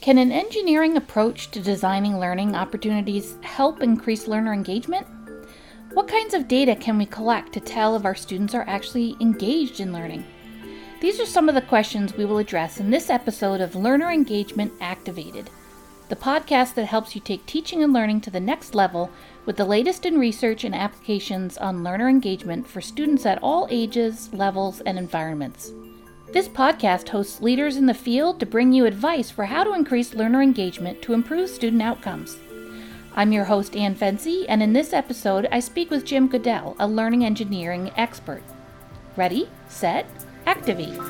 Can an engineering approach to designing learning opportunities help increase learner engagement? What kinds of data can we collect to tell if our students are actually engaged in learning? These are some of the questions we will address in this episode of Learner Engagement Activated, the podcast that helps you take teaching and learning to the next level with the latest in research and applications on learner engagement for students at all ages, levels, and environments. This podcast hosts leaders in the field to bring you advice for how to increase learner engagement to improve student outcomes. I'm your host, Anne Fensie, and in this episode, I speak with Jim Goodell, a learning engineering expert. Ready, set, activate.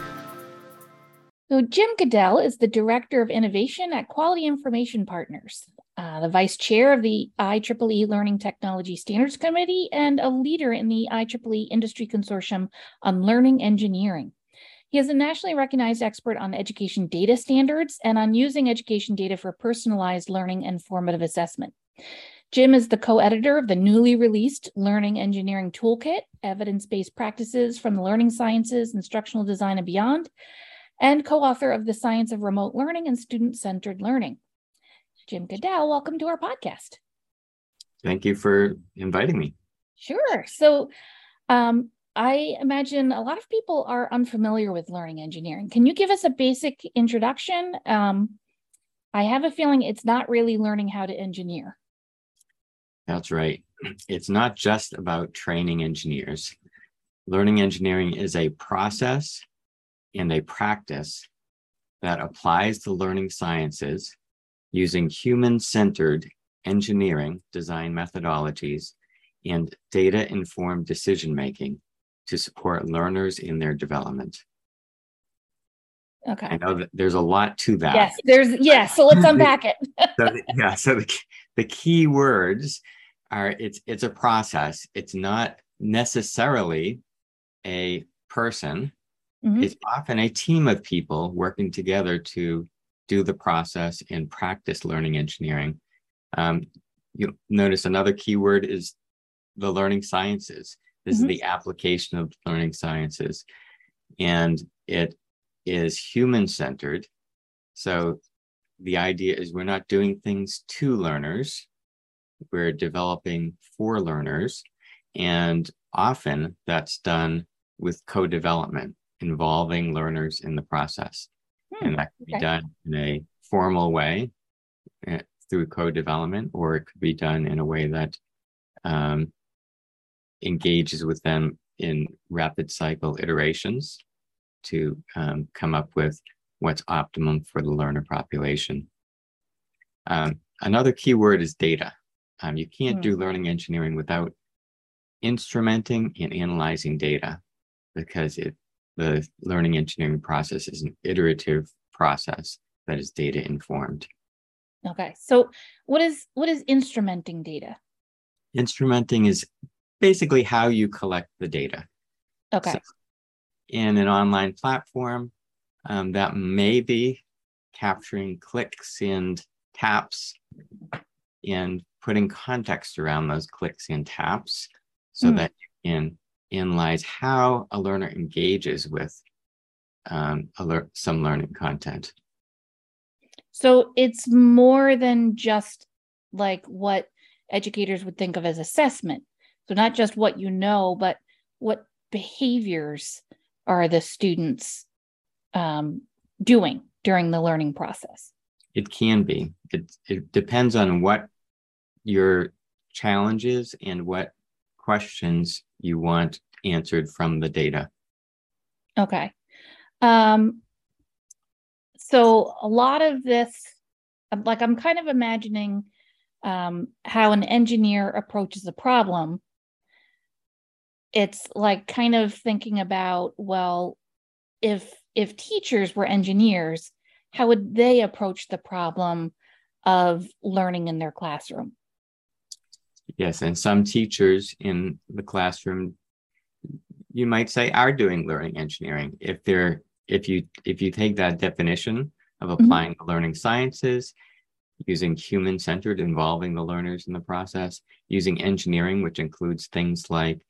So, Jim Goodell is the Director of Innovation at Quality Information Partners, uh, the Vice Chair of the IEEE Learning Technology Standards Committee, and a leader in the IEEE Industry Consortium on Learning Engineering. He is a nationally recognized expert on education data standards and on using education data for personalized learning and formative assessment. Jim is the co editor of the newly released Learning Engineering Toolkit Evidence Based Practices from the Learning Sciences, Instructional Design, and Beyond, and co author of The Science of Remote Learning and Student Centered Learning. Jim Goodell, welcome to our podcast. Thank you for inviting me. Sure. So, um, I imagine a lot of people are unfamiliar with learning engineering. Can you give us a basic introduction? Um, I have a feeling it's not really learning how to engineer. That's right. It's not just about training engineers. Learning engineering is a process and a practice that applies the learning sciences using human centered engineering design methodologies and data informed decision making to support learners in their development. Okay. I know that there's a lot to that. Yes, there's yes. So let's unpack it. so the, yeah, so the, the key words are it's it's a process. It's not necessarily a person. Mm-hmm. It's often a team of people working together to do the process and practice learning engineering. Um, you notice another keyword is the learning sciences. This mm-hmm. is the application of learning sciences. And it is human centered. So the idea is we're not doing things to learners, we're developing for learners. And often that's done with co development involving learners in the process. Hmm, and that can okay. be done in a formal way uh, through co development, or it could be done in a way that um, engages with them in rapid cycle iterations to um, come up with what's optimum for the learner population. Um, another key word is data. Um, you can't mm. do learning engineering without instrumenting and analyzing data because it, the learning engineering process is an iterative process that is data informed. Okay. So what is what is instrumenting data? Instrumenting is basically how you collect the data. Okay. So in an online platform, um, that may be capturing clicks and taps and putting context around those clicks and taps so mm. that you can analyze how a learner engages with um, alert, some learning content. So it's more than just like what educators would think of as assessment. So not just what you know, but what behaviors are the students um, doing during the learning process? It can be. It, it depends on what your challenge is and what questions you want answered from the data. Okay. Um, so a lot of this, like I'm kind of imagining um, how an engineer approaches a problem it's like kind of thinking about well if if teachers were engineers how would they approach the problem of learning in their classroom yes and some teachers in the classroom you might say are doing learning engineering if they're if you if you take that definition of mm-hmm. applying mm-hmm. the learning sciences using human centered involving the learners in the process using engineering which includes things like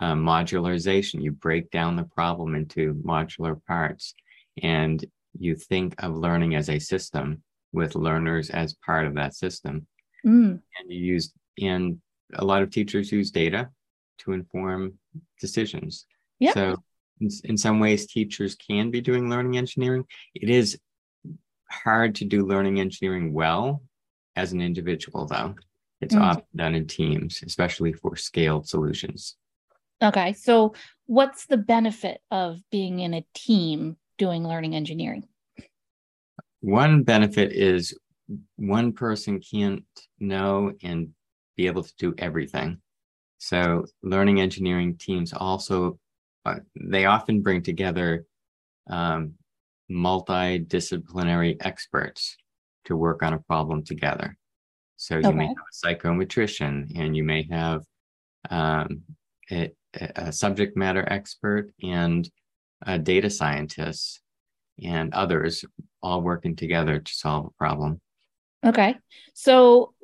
uh, modularization. You break down the problem into modular parts and you think of learning as a system with learners as part of that system. Mm. And you use, and a lot of teachers use data to inform decisions. Yeah. So in, in some ways, teachers can be doing learning engineering. It is hard to do learning engineering well as an individual, though. It's mm. often done in teams, especially for scaled solutions. Okay. So, what's the benefit of being in a team doing learning engineering? One benefit is one person can't know and be able to do everything. So, learning engineering teams also uh, they often bring together um, multidisciplinary experts to work on a problem together. So you okay. may have a psychometrician, and you may have um, a, a, subject matter expert and a data scientist and others all working together to solve a problem. Okay. So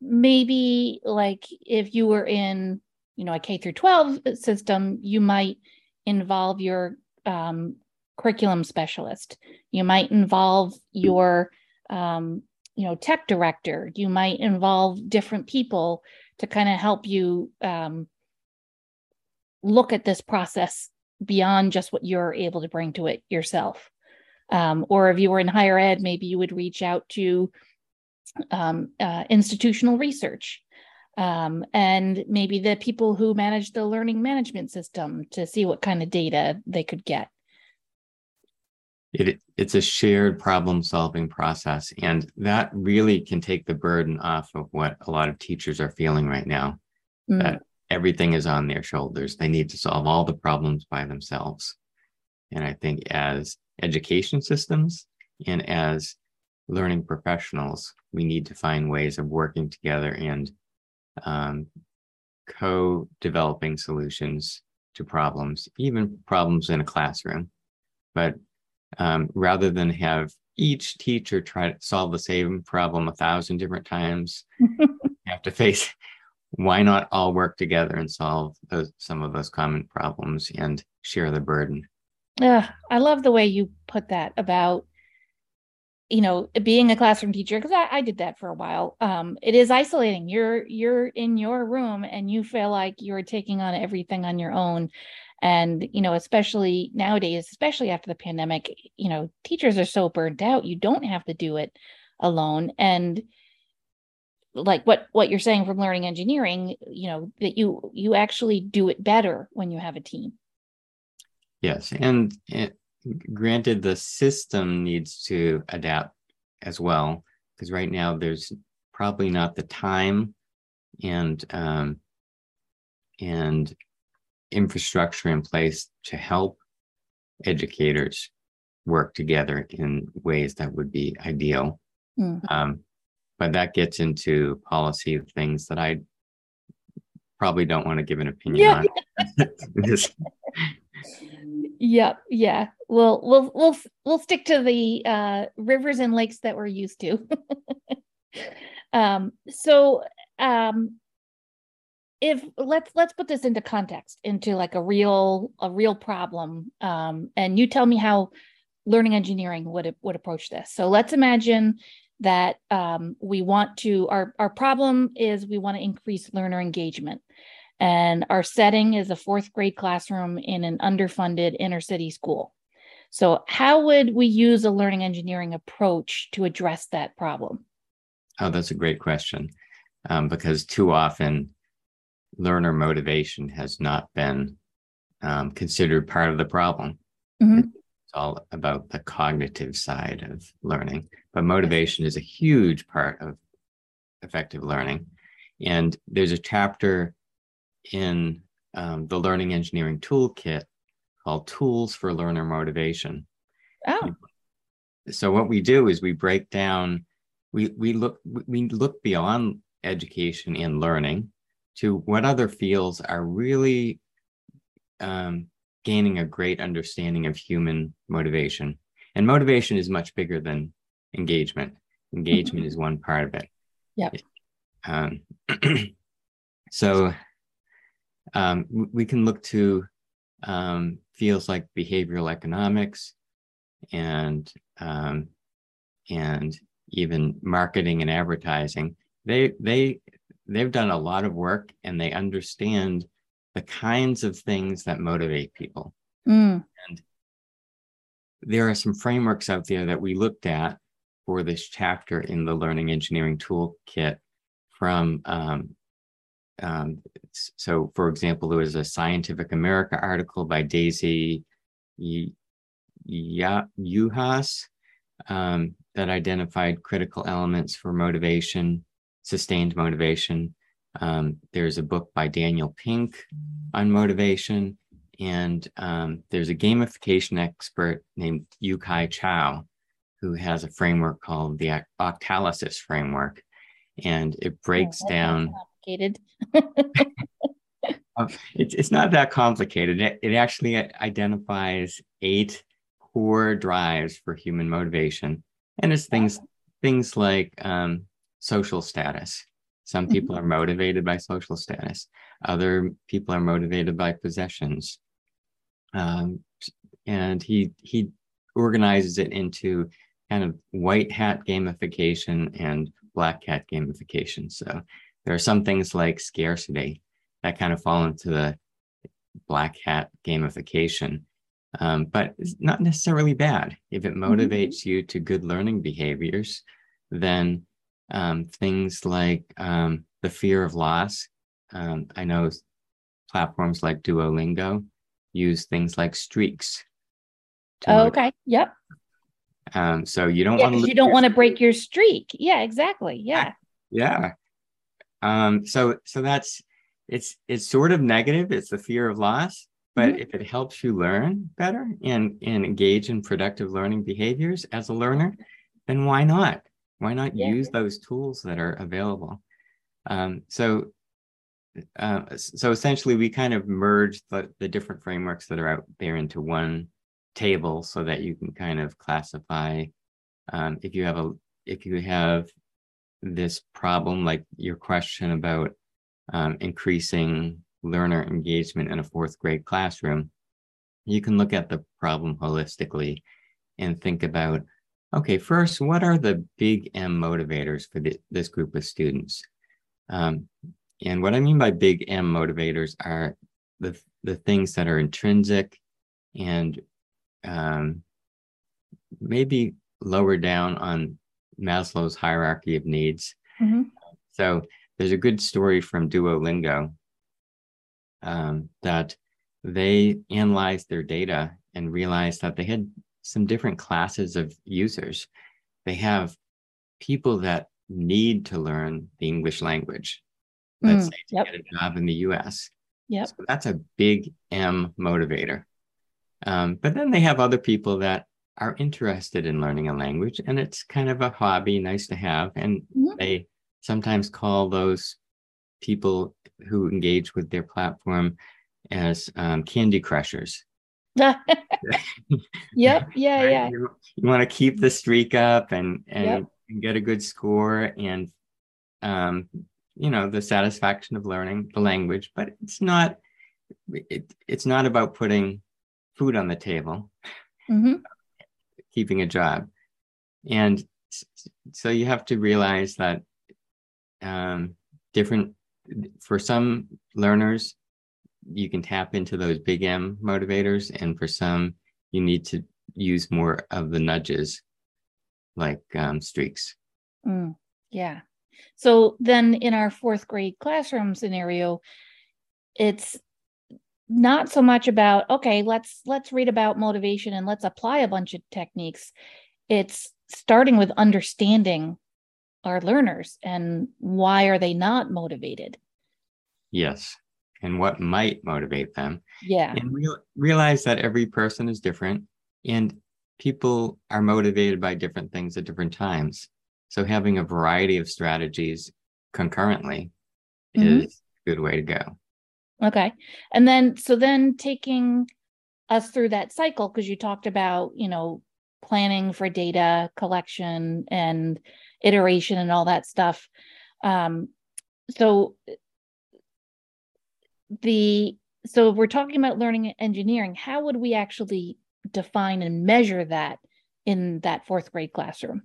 maybe like if you were in, you know, a K through 12 system, you might involve your um, curriculum specialist. You might involve your, um, you know, tech director. You might involve different people to kind of help you um, look at this process beyond just what you're able to bring to it yourself. Um, or if you were in higher ed, maybe you would reach out to um, uh, institutional research um, and maybe the people who manage the learning management system to see what kind of data they could get. It, it's a shared problem solving process, and that really can take the burden off of what a lot of teachers are feeling right now. Mm. That everything is on their shoulders. They need to solve all the problems by themselves. And I think as education systems and as learning professionals, we need to find ways of working together and um, co developing solutions to problems, even problems in a classroom. But um, rather than have each teacher try to solve the same problem a thousand different times, have to face why not all work together and solve those, some of those common problems and share the burden? Yeah, I love the way you put that about you know being a classroom teacher because I, I, did that for a while um, it is isolating. You're you're in your room and you feel like you're taking on everything on your own. And you know especially nowadays especially after the pandemic you know teachers are so burnt out you don't have to do it alone. And like what what you're saying from learning engineering you know that you you actually do it better when you have a team. Yes and it, granted the system needs to adapt as well because right now there's probably not the time and um, and infrastructure in place to help educators work together in ways that would be ideal mm. um, but that gets into policy things that I probably don't want to give an opinion yeah. on. yep. Yeah. We'll we'll we'll we'll stick to the uh, rivers and lakes that we're used to. um, so um, if let's let's put this into context, into like a real a real problem, um, and you tell me how learning engineering would would approach this. So let's imagine that um, we want to our our problem is we want to increase learner engagement and our setting is a fourth grade classroom in an underfunded inner city school so how would we use a learning engineering approach to address that problem oh that's a great question um, because too often learner motivation has not been um, considered part of the problem mm-hmm. It's all about the cognitive side of learning, but motivation is a huge part of effective learning. And there's a chapter in um, the Learning Engineering Toolkit called Tools for Learner Motivation. Oh. So what we do is we break down, we we look we look beyond education and learning to what other fields are really um, gaining a great understanding of human motivation. And motivation is much bigger than engagement. Engagement is one part of it. Yeah. Um, so um, we can look to um, fields like behavioral economics and um, and even marketing and advertising. They they they've done a lot of work and they understand the kinds of things that motivate people. Mm. And there are some frameworks out there that we looked at for this chapter in the Learning Engineering Toolkit from um, um, so for example there was a Scientific American article by daisy Yuhas um, that identified critical elements for motivation sustained motivation. Um, there's a book by daniel pink on motivation and um, there's a gamification expert named Yu-Kai Chou who has a framework called the octalysis framework and it breaks oh, down complicated. Uh, it's, it's not that complicated. It, it actually identifies eight core drives for human motivation. And it's things things like um, social status. Some mm-hmm. people are motivated by social status. Other people are motivated by possessions. Um, and he he organizes it into kind of white hat gamification and black hat gamification. So there are some things like scarcity that kind of fall into the black hat gamification, um, but it's not necessarily bad. If it mm-hmm. motivates mm-hmm. you to good learning behaviors, then um, things like um, the fear of loss. Um, I know platforms like Duolingo use things like streaks. Oh, okay. Yep. Um, so you don't yeah, want to. You don't want to break your streak. Yeah, exactly. Yeah. Yeah. Um, so so that's it's it's sort of negative. It's the fear of loss. But mm-hmm. if it helps you learn better and, and engage in productive learning behaviors as a learner, then why not? Why not yeah. use those tools that are available? Um, so uh, so essentially we kind of merge the, the different frameworks that are out there into one table so that you can kind of classify um, if you have a if you have this problem, like your question about um, increasing learner engagement in a fourth grade classroom, you can look at the problem holistically and think about okay, first, what are the big M motivators for the, this group of students? Um, and what I mean by big M motivators are the, the things that are intrinsic and um, maybe lower down on Maslow's hierarchy of needs. Mm-hmm. So there's a good story from Duolingo um, that they analyzed their data and realized that they had some different classes of users. They have people that need to learn the English language, let's mm, say to yep. get a job in the US. Yep. So that's a big M motivator. Um, but then they have other people that are interested in learning a language and it's kind of a hobby nice to have and mm-hmm. they sometimes call those people who engage with their platform as um, candy crushers. Yep yeah yeah. You, you want to keep the streak up and and, yep. and get a good score and um, you know the satisfaction of learning the language but it's not it, it's not about putting food on the table. Mm-hmm keeping a job. And so you have to realize that um, different, for some learners, you can tap into those big M motivators. And for some, you need to use more of the nudges like um, streaks. Mm, yeah. So then in our fourth grade classroom scenario, it's not so much about okay let's let's read about motivation and let's apply a bunch of techniques. It's starting with understanding our learners and why are they not motivated? Yes. And what might motivate them. Yeah. And re- realize that every person is different and people are motivated by different things at different times. So having a variety of strategies concurrently mm-hmm. is a good way to go Okay. And then, so then taking us through that cycle, because you talked about, you know, planning for data collection and iteration and all that stuff. Um, so the so if we're talking about learning engineering how would we actually define and measure that in that fourth grade classroom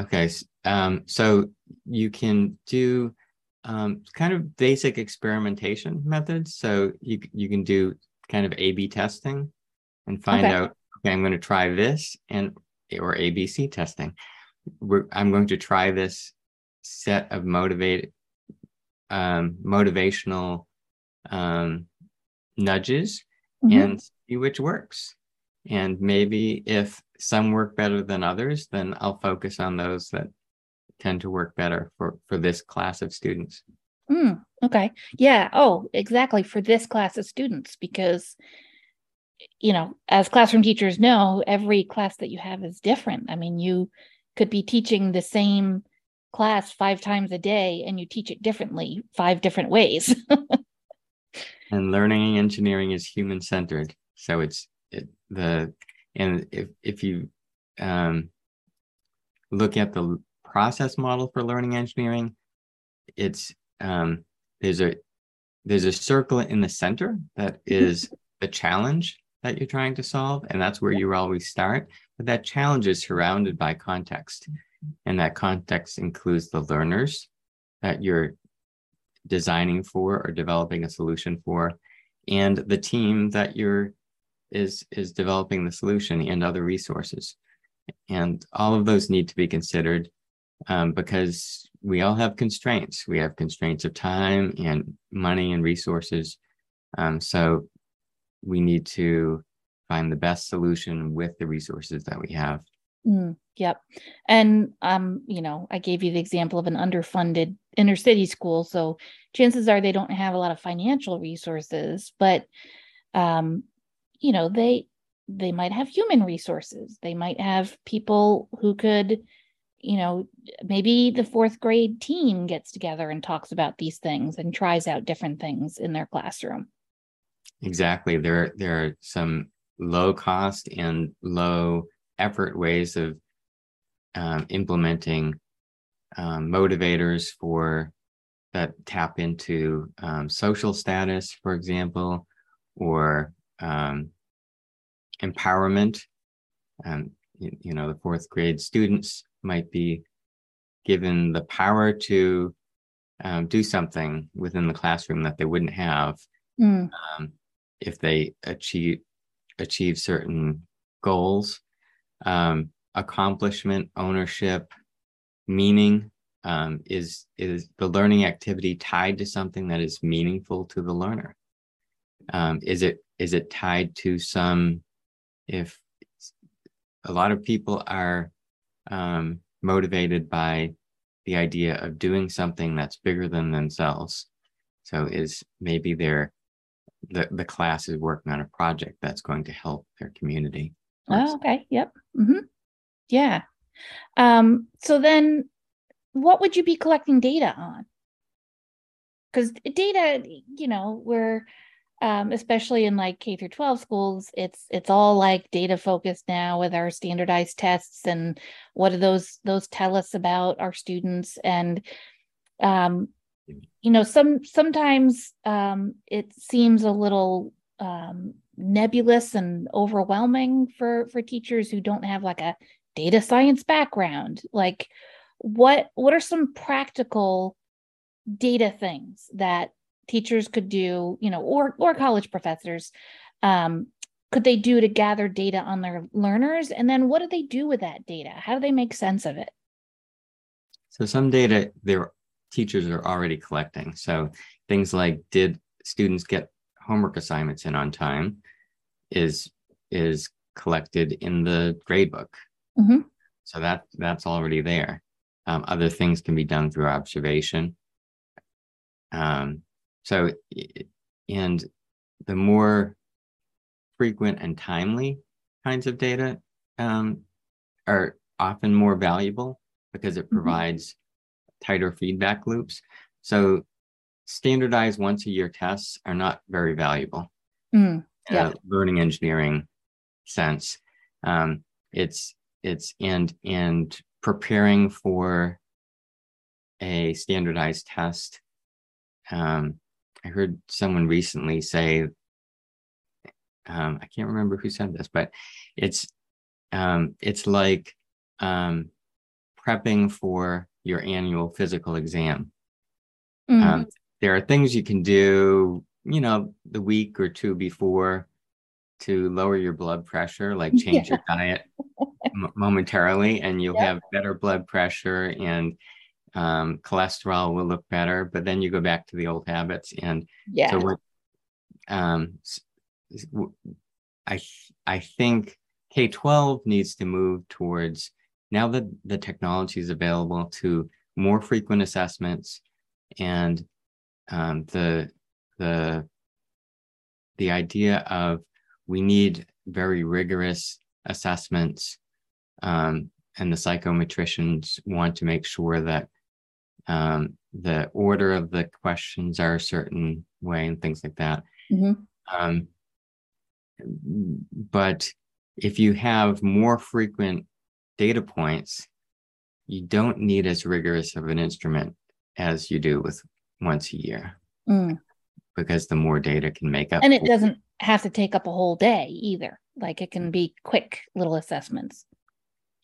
okay um, so you can do um, kind of basic experimentation methods so you, you can do kind of a b testing and find okay. out okay i'm going to try this and or abc testing We're, i'm going to try this set of motivated um, motivational um, nudges mm-hmm. and see which works. And maybe if some work better than others, then I'll focus on those that tend to work better for for this class of students. Mm, okay. Yeah. Oh, exactly. For this class of students, because you know, as classroom teachers know, every class that you have is different. I mean, you could be teaching the same class five times a day and you teach it differently five different ways and learning engineering is human centered so it's it, the and if if you um, look at the process model for learning engineering it's um, there's a there's a circle in the center that is the challenge that you're trying to solve and that's where you always start but that challenge is surrounded by context and that context includes the learners that you're designing for or developing a solution for, and the team that you're is is developing the solution and other resources. And all of those need to be considered um, because we all have constraints. We have constraints of time and money and resources. Um, so we need to find the best solution with the resources that we have. Mm, yep. And um, you know, I gave you the example of an underfunded inner city school. So chances are they don't have a lot of financial resources, but um, you know, they they might have human resources. They might have people who could, you know, maybe the fourth grade team gets together and talks about these things and tries out different things in their classroom. Exactly. There there are some low cost and low effort ways of um, implementing um, motivators for that tap into um, social status, for example, or um, empowerment. And you, you know, the fourth grade students might be given the power to um, do something within the classroom that they wouldn't have mm. um, if they achieve achieve certain goals um, accomplishment, ownership, meaning um, is is the learning activity tied to something that is meaningful to the learner? Um, is it is it tied to some if a lot of people are um, motivated by the idea of doing something that's bigger than themselves. So is maybe they're the, the class is working on a project that's going to help their community. Oh, okay. Yep. Mm-hmm. Yeah. Um, so then what would you be collecting data on? Because data, you know, we're um, especially in like K through 12 schools, it's it's all like data focused now with our standardized tests and what do those those tell us about our students and um, you know some sometimes um, it seems a little um, nebulous and overwhelming for for teachers who don't have like a data science background. Like what what are some practical data things that teachers could do you know or or college professors um, could they do to gather data on their learners and then what do they do with that data how do they make sense of it so some data their teachers are already collecting so things like did students get homework assignments in on time is is collected in the gradebook. Mm-hmm. So that that's already there. Um, other things can be done through observation. Um, so, and the more frequent and timely kinds of data um, are often more valuable because it mm-hmm. provides tighter feedback loops. So, standardized once a year tests are not very valuable. Mm yeah. uh, learning engineering sense. Um, it's it's and and preparing for a standardized test um, I heard someone recently say, um, I can't remember who said this, but it's um, it's like um, prepping for your annual physical exam. Mm-hmm. Um, there are things you can do, you know, the week or two before to lower your blood pressure, like change yeah. your diet momentarily, and you'll have better blood pressure and um, cholesterol will look better. But then you go back to the old habits, and yeah. So what? Um, I I think K twelve needs to move towards now that the technology is available to more frequent assessments and um, the the the idea of we need very rigorous assessments um, and the psychometricians want to make sure that um, the order of the questions are a certain way and things like that mm-hmm. Um, but if you have more frequent data points, you don't need as rigorous of an instrument as you do with once a year. Mm. Because the more data can make up. And it doesn't have to take up a whole day either. Like it can be quick little assessments.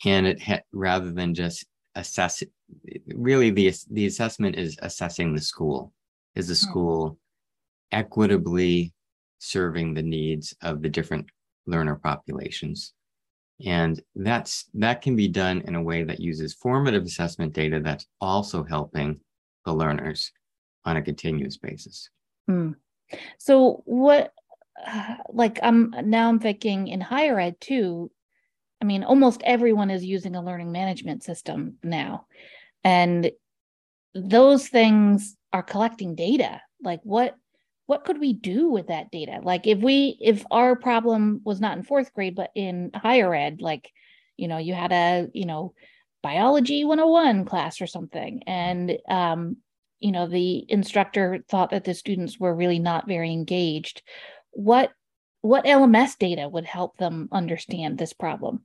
And it ha- rather than just assess really the the assessment is assessing the school. Is the hmm. school equitably serving the needs of the different learner populations? And that's that can be done in a way that uses formative assessment data that's also helping the learners on a continuous basis. Mm. So what like I'm now I'm thinking in higher ed too. I mean, almost everyone is using a learning management system now. And those things are collecting data. Like what what could we do with that data like if we if our problem was not in fourth grade but in higher ed like you know you had a you know biology 101 class or something and um you know the instructor thought that the students were really not very engaged what what lms data would help them understand this problem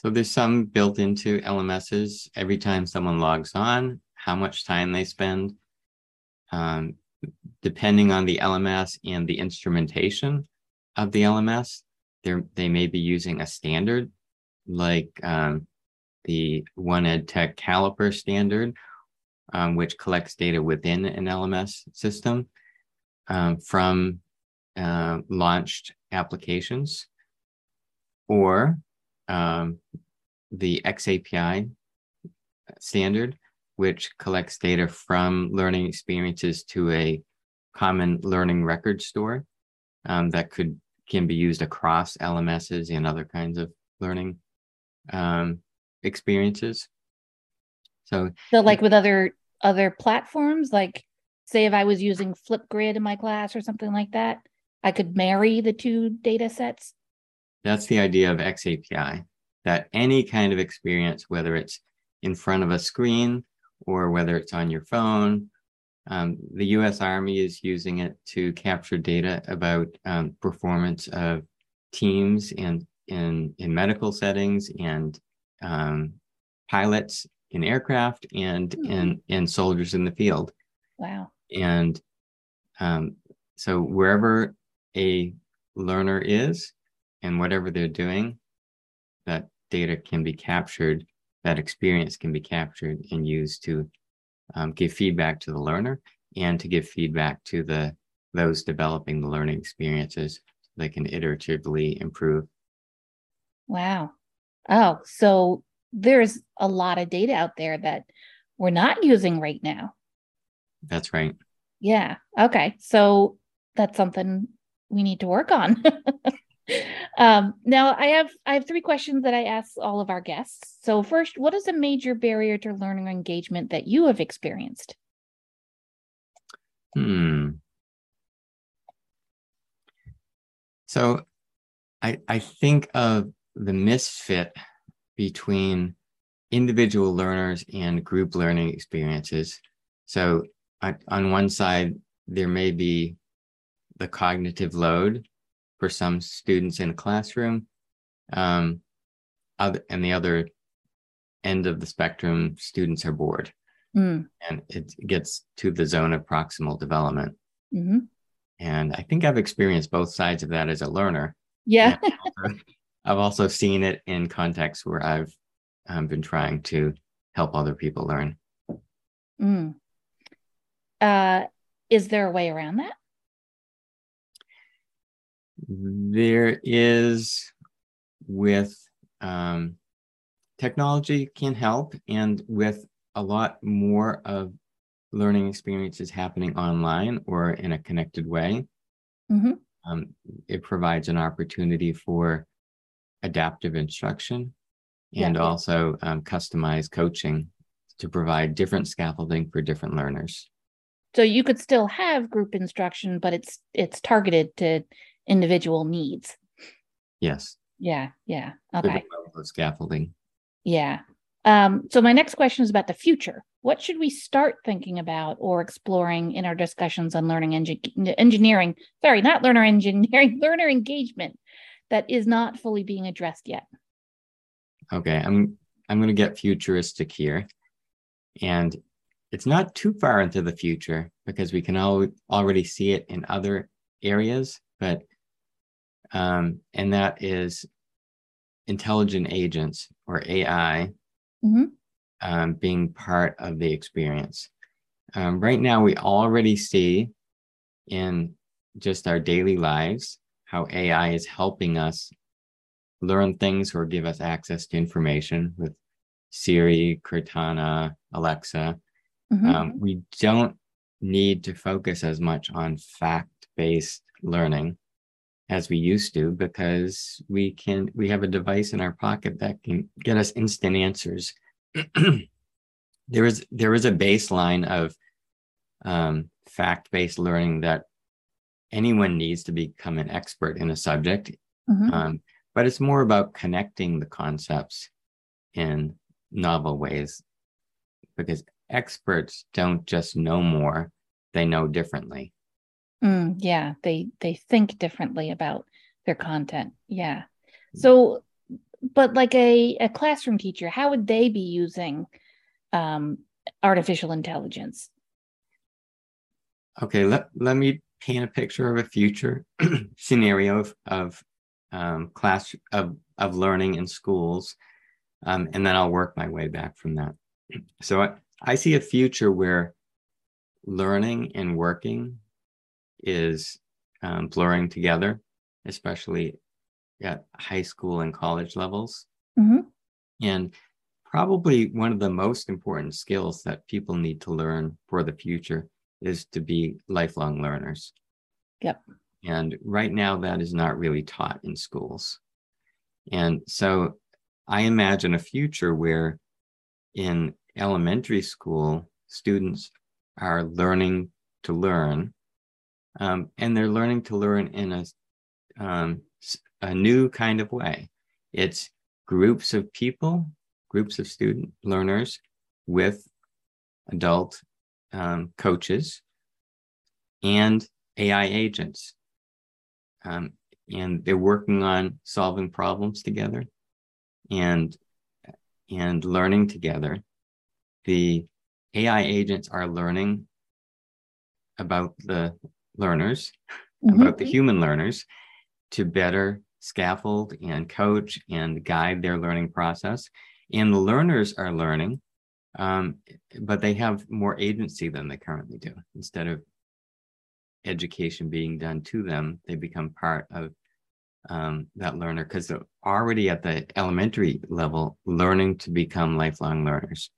so there's some built into lms's every time someone logs on how much time they spend. Um, depending on the LMS and the instrumentation of the LMS, they may be using a standard like um, the One Ed Tech Caliper standard, um, which collects data within an LMS system um, from uh, launched applications, or um, the XAPI standard, which collects data from learning experiences to a common learning record store um, that could can be used across LMSs and other kinds of learning um, experiences. So, so like with other other platforms, like say if I was using Flipgrid in my class or something like that, I could marry the two data sets. That's the idea of XAPI. That any kind of experience, whether it's in front of a screen or whether it's on your phone. Um, the US Army is using it to capture data about um, performance of teams and in, in medical settings and um, pilots in aircraft and mm-hmm. in, in soldiers in the field. Wow. And um, so wherever a learner is and whatever they're doing, that data can be captured that experience can be captured and used to um, give feedback to the learner and to give feedback to the those developing the learning experiences so they can iteratively improve. Wow. Oh so there's a lot of data out there that we're not using right now. That's right. Yeah. Okay. So that's something we need to work on um, now I have I have three questions that I ask all of our guests. So first, what is a major barrier to learning or engagement that you have experienced? Hmm. So I I think of the misfit between individual learners and group learning experiences. So on one side, there may be the cognitive load for some students in a classroom. Um, other, and the other end of the spectrum, students are bored. mm. and it gets to the zone of proximal development. Mm-hmm. And I think I've experienced both sides of that as a learner. Yeah. I've also seen it in contexts where I've um, been trying to help other people learn. Mm. Uh, is there a way around that? There is with um, technology can help, and with a lot more of learning experiences happening online or in a connected way, mm-hmm. um, it provides an opportunity for adaptive instruction and yeah. also um, customized coaching to provide different scaffolding for different learners. So you could still have group instruction, but it's it's targeted to individual needs. Yes. Yeah. Yeah. Okay. Scaffolding. Yeah. Um, so my next question is about the future. What should we start thinking about or exploring in our discussions on learning engi- engineering? Sorry, not learner engineering, learner engagement that is not fully being addressed yet. Okay, I'm I'm going to get futuristic here, and it's not too far into the future because we can all already see it in other areas, but um, and that is intelligent agents or AI mm-hmm. um, being part of the experience. Um, right now, we already see in just our daily lives how AI is helping us learn things or give us access to information with Siri, Cortana, Alexa. Mm-hmm. Um, we don't need to focus as much on fact based learning as we used to because we can we have a device in our pocket that can get us instant answers. There is there is a baseline of um, fact-based learning that anyone needs to become an expert in a subject. Mm-hmm. um, but it's more about connecting the concepts in novel ways because experts don't just know more they know differently mm, yeah they they think differently about their content yeah. So but like a, a classroom teacher how would they be using um, artificial intelligence? Okay let, let me paint a picture of a future scenario of, of um, class of, of learning in schools um, and then i'll work my way back from that. So I, I see a future where learning and working is um, blurring together especially at high school and college levels. Mm-hmm. And probably one of the most important skills that people need to learn for the future is to be lifelong learners. Yep. And right now, that is not really taught in schools. And so I imagine a future where in elementary school, students are learning to learn, um, and they're learning to learn in a um, a new kind of way. It's groups of people, groups of student learners with adult um, coaches and AI agents. Um, and they're working on solving problems together and and learning together. The AI agents are learning about the learners, mm-hmm. about the human learners, to better scaffold and coach and guide their learning process. And the learners are learning, um, but they have more agency than they currently do. Instead of education being done to them, they become part of um, that learner because they're already at the elementary level learning to become lifelong learners.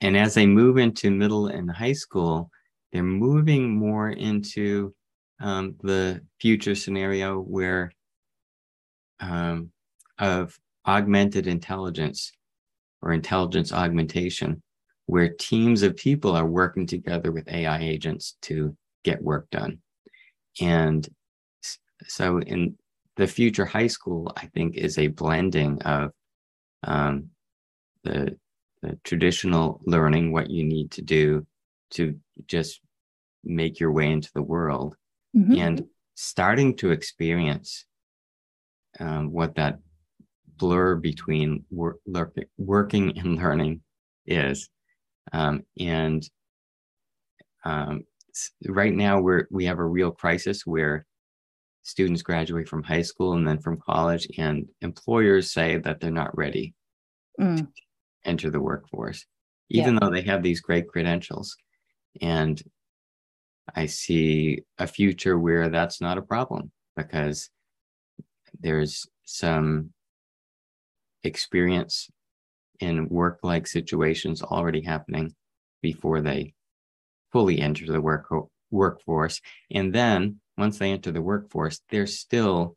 And as they move into middle and high school, they're moving more into um, the future scenario where um, of augmented intelligence or intelligence augmentation, where teams of people are working together with AI agents to get work done. And so in the future high school, I think is a blending of um, the, the traditional learning, what you need to do to just make your way into the world, mm-hmm. and starting to experience um, what that blur between working and learning is. Um, and um, right now we're we have a real crisis where students graduate from high school and then from college, and employers say that they're not ready mm. to enter the workforce, even yeah. though they have these great credentials. And I see a future where that's not a problem because there's some experience in work like situations already happening before they fully enter the work workforce and then once they enter the workforce they're still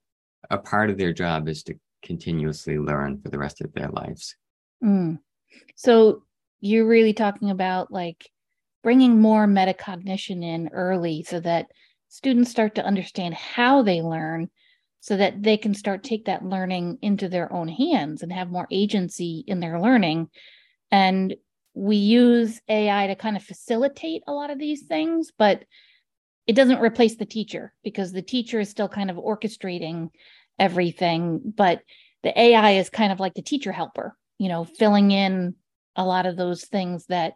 a part of their job is to continuously learn for the rest of their lives mm. so you're really talking about like bringing more metacognition in early so that students start to understand how they learn so that they can start take that learning into their own hands and have more agency in their learning. And we use ai to kind of facilitate a lot of these things but it doesn't replace the teacher because the teacher is still kind of orchestrating everything but the ai is kind of like the teacher helper you know filling in a lot of those things that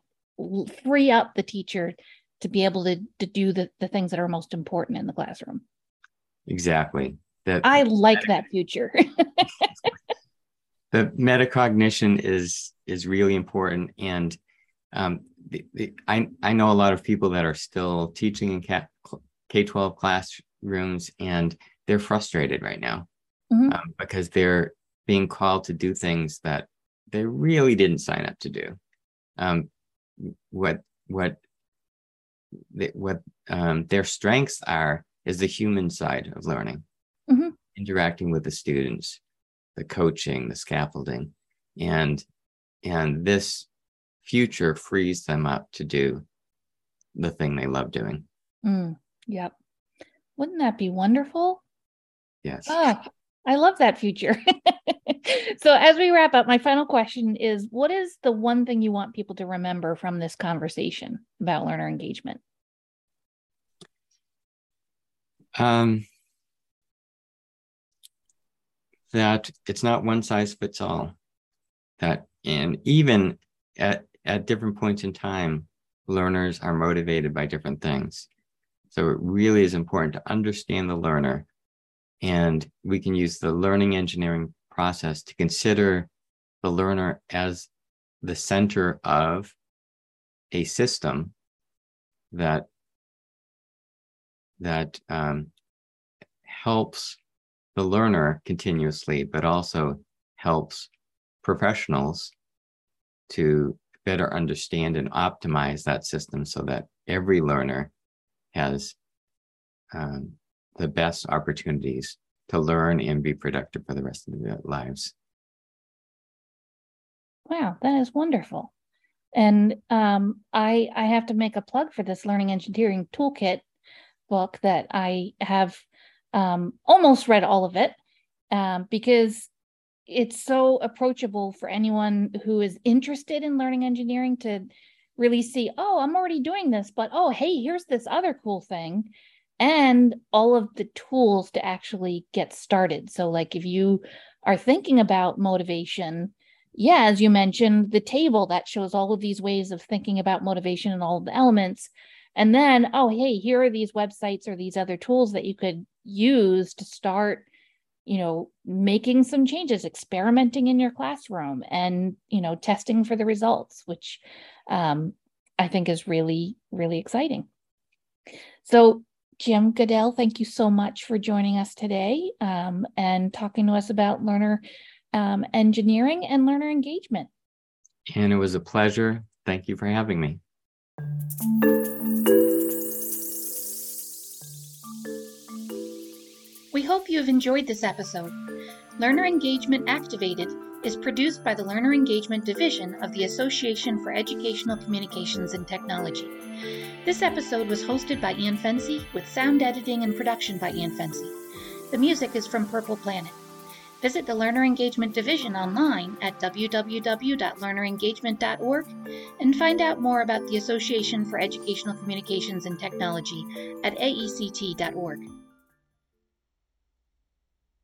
free up the teacher to be able to, to do the, the things that are most important in the classroom exactly that I like that future. the metacognition is is really important, and um, the, the, I I know a lot of people that are still teaching in K twelve classrooms, and they're frustrated right now mm-hmm. um, because they're being called to do things that they really didn't sign up to do. Um, what what what um, their strengths are is the human side of learning mm-hmm. interacting with the students, the coaching, the scaffolding, and and this future frees them up to do the thing they love doing. Mm, yep. Wouldn't that be wonderful? Yes. Oh, I love that future. so, as we wrap up, my final question is What is the one thing you want people to remember from this conversation about learner engagement? Um, that it's not one size fits all. That and even at, at different points in time, learners are motivated by different things. So it really is important to understand the learner. And we can use the learning engineering process to consider the learner as the center of a system that that um, helps the learner continuously, but also helps professionals to better understand and optimize that system so that every learner has um, the best opportunities to learn and be productive for the rest of their lives. Wow, that is wonderful. And um, I I have to make a plug for this learning engineering toolkit book that I have um, almost read all of it um, because it's so approachable for anyone who is interested in learning engineering to really see, oh, I'm already doing this, but oh, hey, here's this other cool thing. And all of the tools to actually get started. So, like, if you are thinking about motivation, yeah, as you mentioned, the table that shows all of these ways of thinking about motivation and all of the elements. And then, oh, hey, here are these websites or these other tools that you could use to start you know making some changes experimenting in your classroom and you know testing for the results which um, i think is really really exciting so jim goodell thank you so much for joining us today um, and talking to us about learner um, engineering and learner engagement. And it was a pleasure. Thank you for having me. We hope you have enjoyed this episode. Learner Engagement Activated is produced by the Learner Engagement Division of the Association for Educational Communications and Technology. This episode was hosted by Anne Fensie with sound editing and production by Anne Fensie. The music is from Purple Planet. Visit the Learner Engagement Division online at www.learnerengagement.org and find out more about the Association for Educational Communications and Technology at aect.org.